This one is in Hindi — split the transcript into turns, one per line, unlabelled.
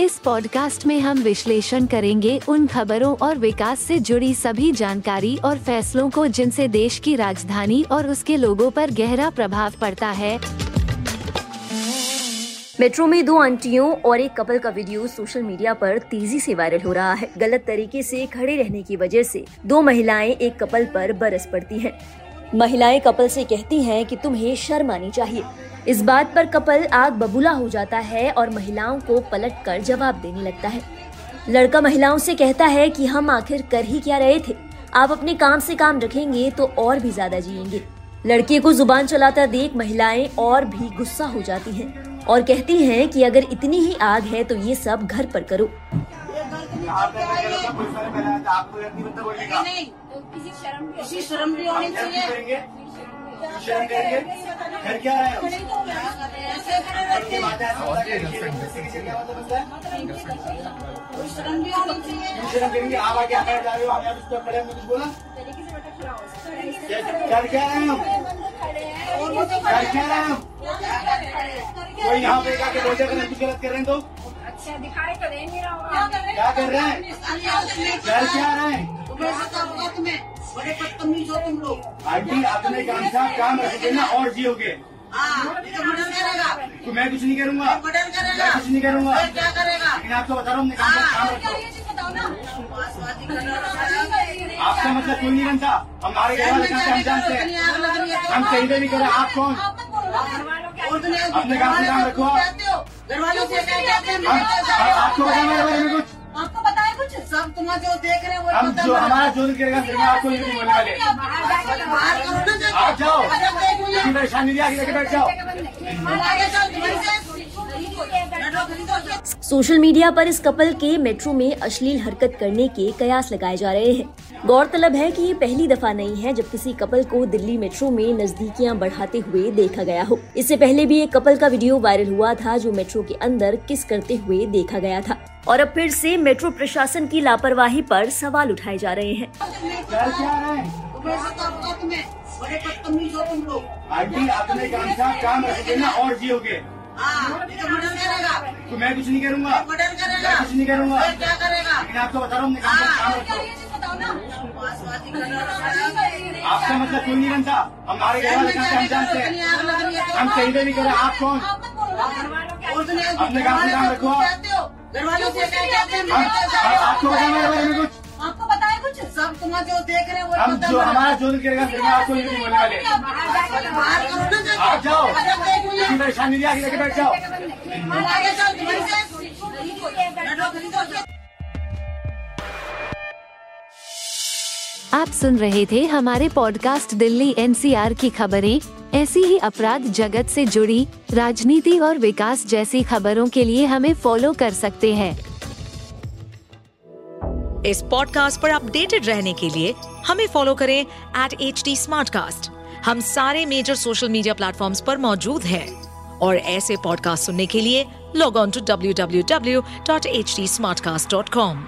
इस पॉडकास्ट में हम विश्लेषण करेंगे उन खबरों और विकास से जुड़ी सभी जानकारी और फैसलों को जिनसे देश की राजधानी और उसके लोगों पर गहरा प्रभाव पड़ता है।
मेट्रो में दो आंटियों और एक कपल का वीडियो सोशल मीडिया पर तेज़ी से वायरल हो रहा है। गलत तरीके से खड़े रहने की वजह से दो महिलाएँ एक कपल पर बरस पड़ती हैं। महिलाएँ कपल से कहती हैं कि तुम्हें शर्म आनी चाहिए। इस बात पर कपल आग बबूला हो जाता है और महिलाओं को पलट कर जवाब देने लगता है। लड़का महिलाओं से कहता है कि हम आखिर कर ही क्या रहे थे। आप अपने काम से काम रखेंगे तो और भी ज़्यादा जिएँगे। लड़के को ज़ुबान चलाता देख महिलाएँ और भी गुस्सा हो जाती हैं और कहती हैं कि अगर इतनी ही आग है तो ये सब घर पर करो।
किसी शर्म भी होनी चाहिए।
शर्म करेंगे। घर क्या है?
शर्म
करेंगे आप आगे आगे जा रहे हो आप उस पर खड़े हैं कुछ बोला? कर क्या रहे हो कर क्या रहे हो कोई यहाँ पे जाके बोलते अगर कुछ गलत कर रहे हैं तो?
अच्छा दिखाए तो नहीं
क्या कर रहे हैं? कर क्या रहे हैं
होगा तुम्हें। बड़े बदतमीज हो तुम लोग।
आंटी अपने काम से आप काम रखोगे ना और जियोगे।
हाँ तो
तो मैं कुछ नहीं करूँगा। मैं कुछ नहीं करूँगा।
क्या करेगा?
लेकिन आपको बता रहा हूँ रखो।
करना
आपका मतलब कोई नहीं बनता। हमारे घर वाले काम हम जानते हैं। हम कहीं पे नहीं करे। आप कौन? अपने काम से काम रखो। आप
घर वालों से हैं
आपको बताया मेरे बारे में कुछ?
सब तुम जो देख रहे हैं वो
हम जो हमारा जो नहीं करेगा फिर आपको ये नहीं बोलने वाले।
बाहर करो ना
आप जाओ।
लिया।
परेशानी आगे लेके बैठ जाओ।
सोशल मीडिया पर इस कपल के मेट्रो में अश्लील हरकत करने के कयास लगाए जा रहे हैं। गौरतलब है कि ये पहली दफ़ा नहीं है जब किसी कपल को दिल्ली मेट्रो में नजदीकियाँ बढ़ाते हुए देखा गया हो। इससे पहले भी एक कपल का वीडियो वायरल हुआ था जो मेट्रो के अंदर किस करते हुए देखा गया था। और अब फिर से मेट्रो प्रशासन की लापरवाही पर सवाल उठाए जा रहे हैं।
हैं?
हो
आंटी अपने काम से काम रखोगे ना और जियोगे।
हाँ तो
तो मैं कुछ नहीं करूँगा। मैं कुछ नहीं करूँगा।
फिर क्या करेगा?
लेकिन आपको बता रहा हूँ
करना
आपका मतलब कोई नहीं बनता हमारे घर वाले काम हम जानते हैं। हम कहीं पे नहीं करे। आप कौन? अपने काम से काम रखो। आप
घर वालों से क्या कहते हैं?
हम हम- आपको बताया मेरे बारे में कुछ?
आपको बताया कुछ? सब तुम जो देख रहे हैं वो
जो हमारा जो फिर मैं आपको ये नहीं बोलने वाले
बाहर करो ना
आप जाओ। परेशानी आगे लेके बैठ जाओ।
आगे तुम्हारी
आप सुन रहे थे हमारे पॉडकास्ट दिल्ली एनसीआर की खबरें। ऐसी ही अपराध जगत से जुड़ी, राजनीति और विकास जैसी खबरों के लिए हमें फॉलो कर सकते हैं।
इस पॉडकास्ट पर अपडेटेड रहने के लिए हमें फॉलो करें एट एच डी हम सारे मेजर सोशल मीडिया प्लेटफॉर्म्स पर मौजूद हैं। और ऐसे पॉडकास्ट सुनने के लिए log on to W W W dot H D smart cast dot com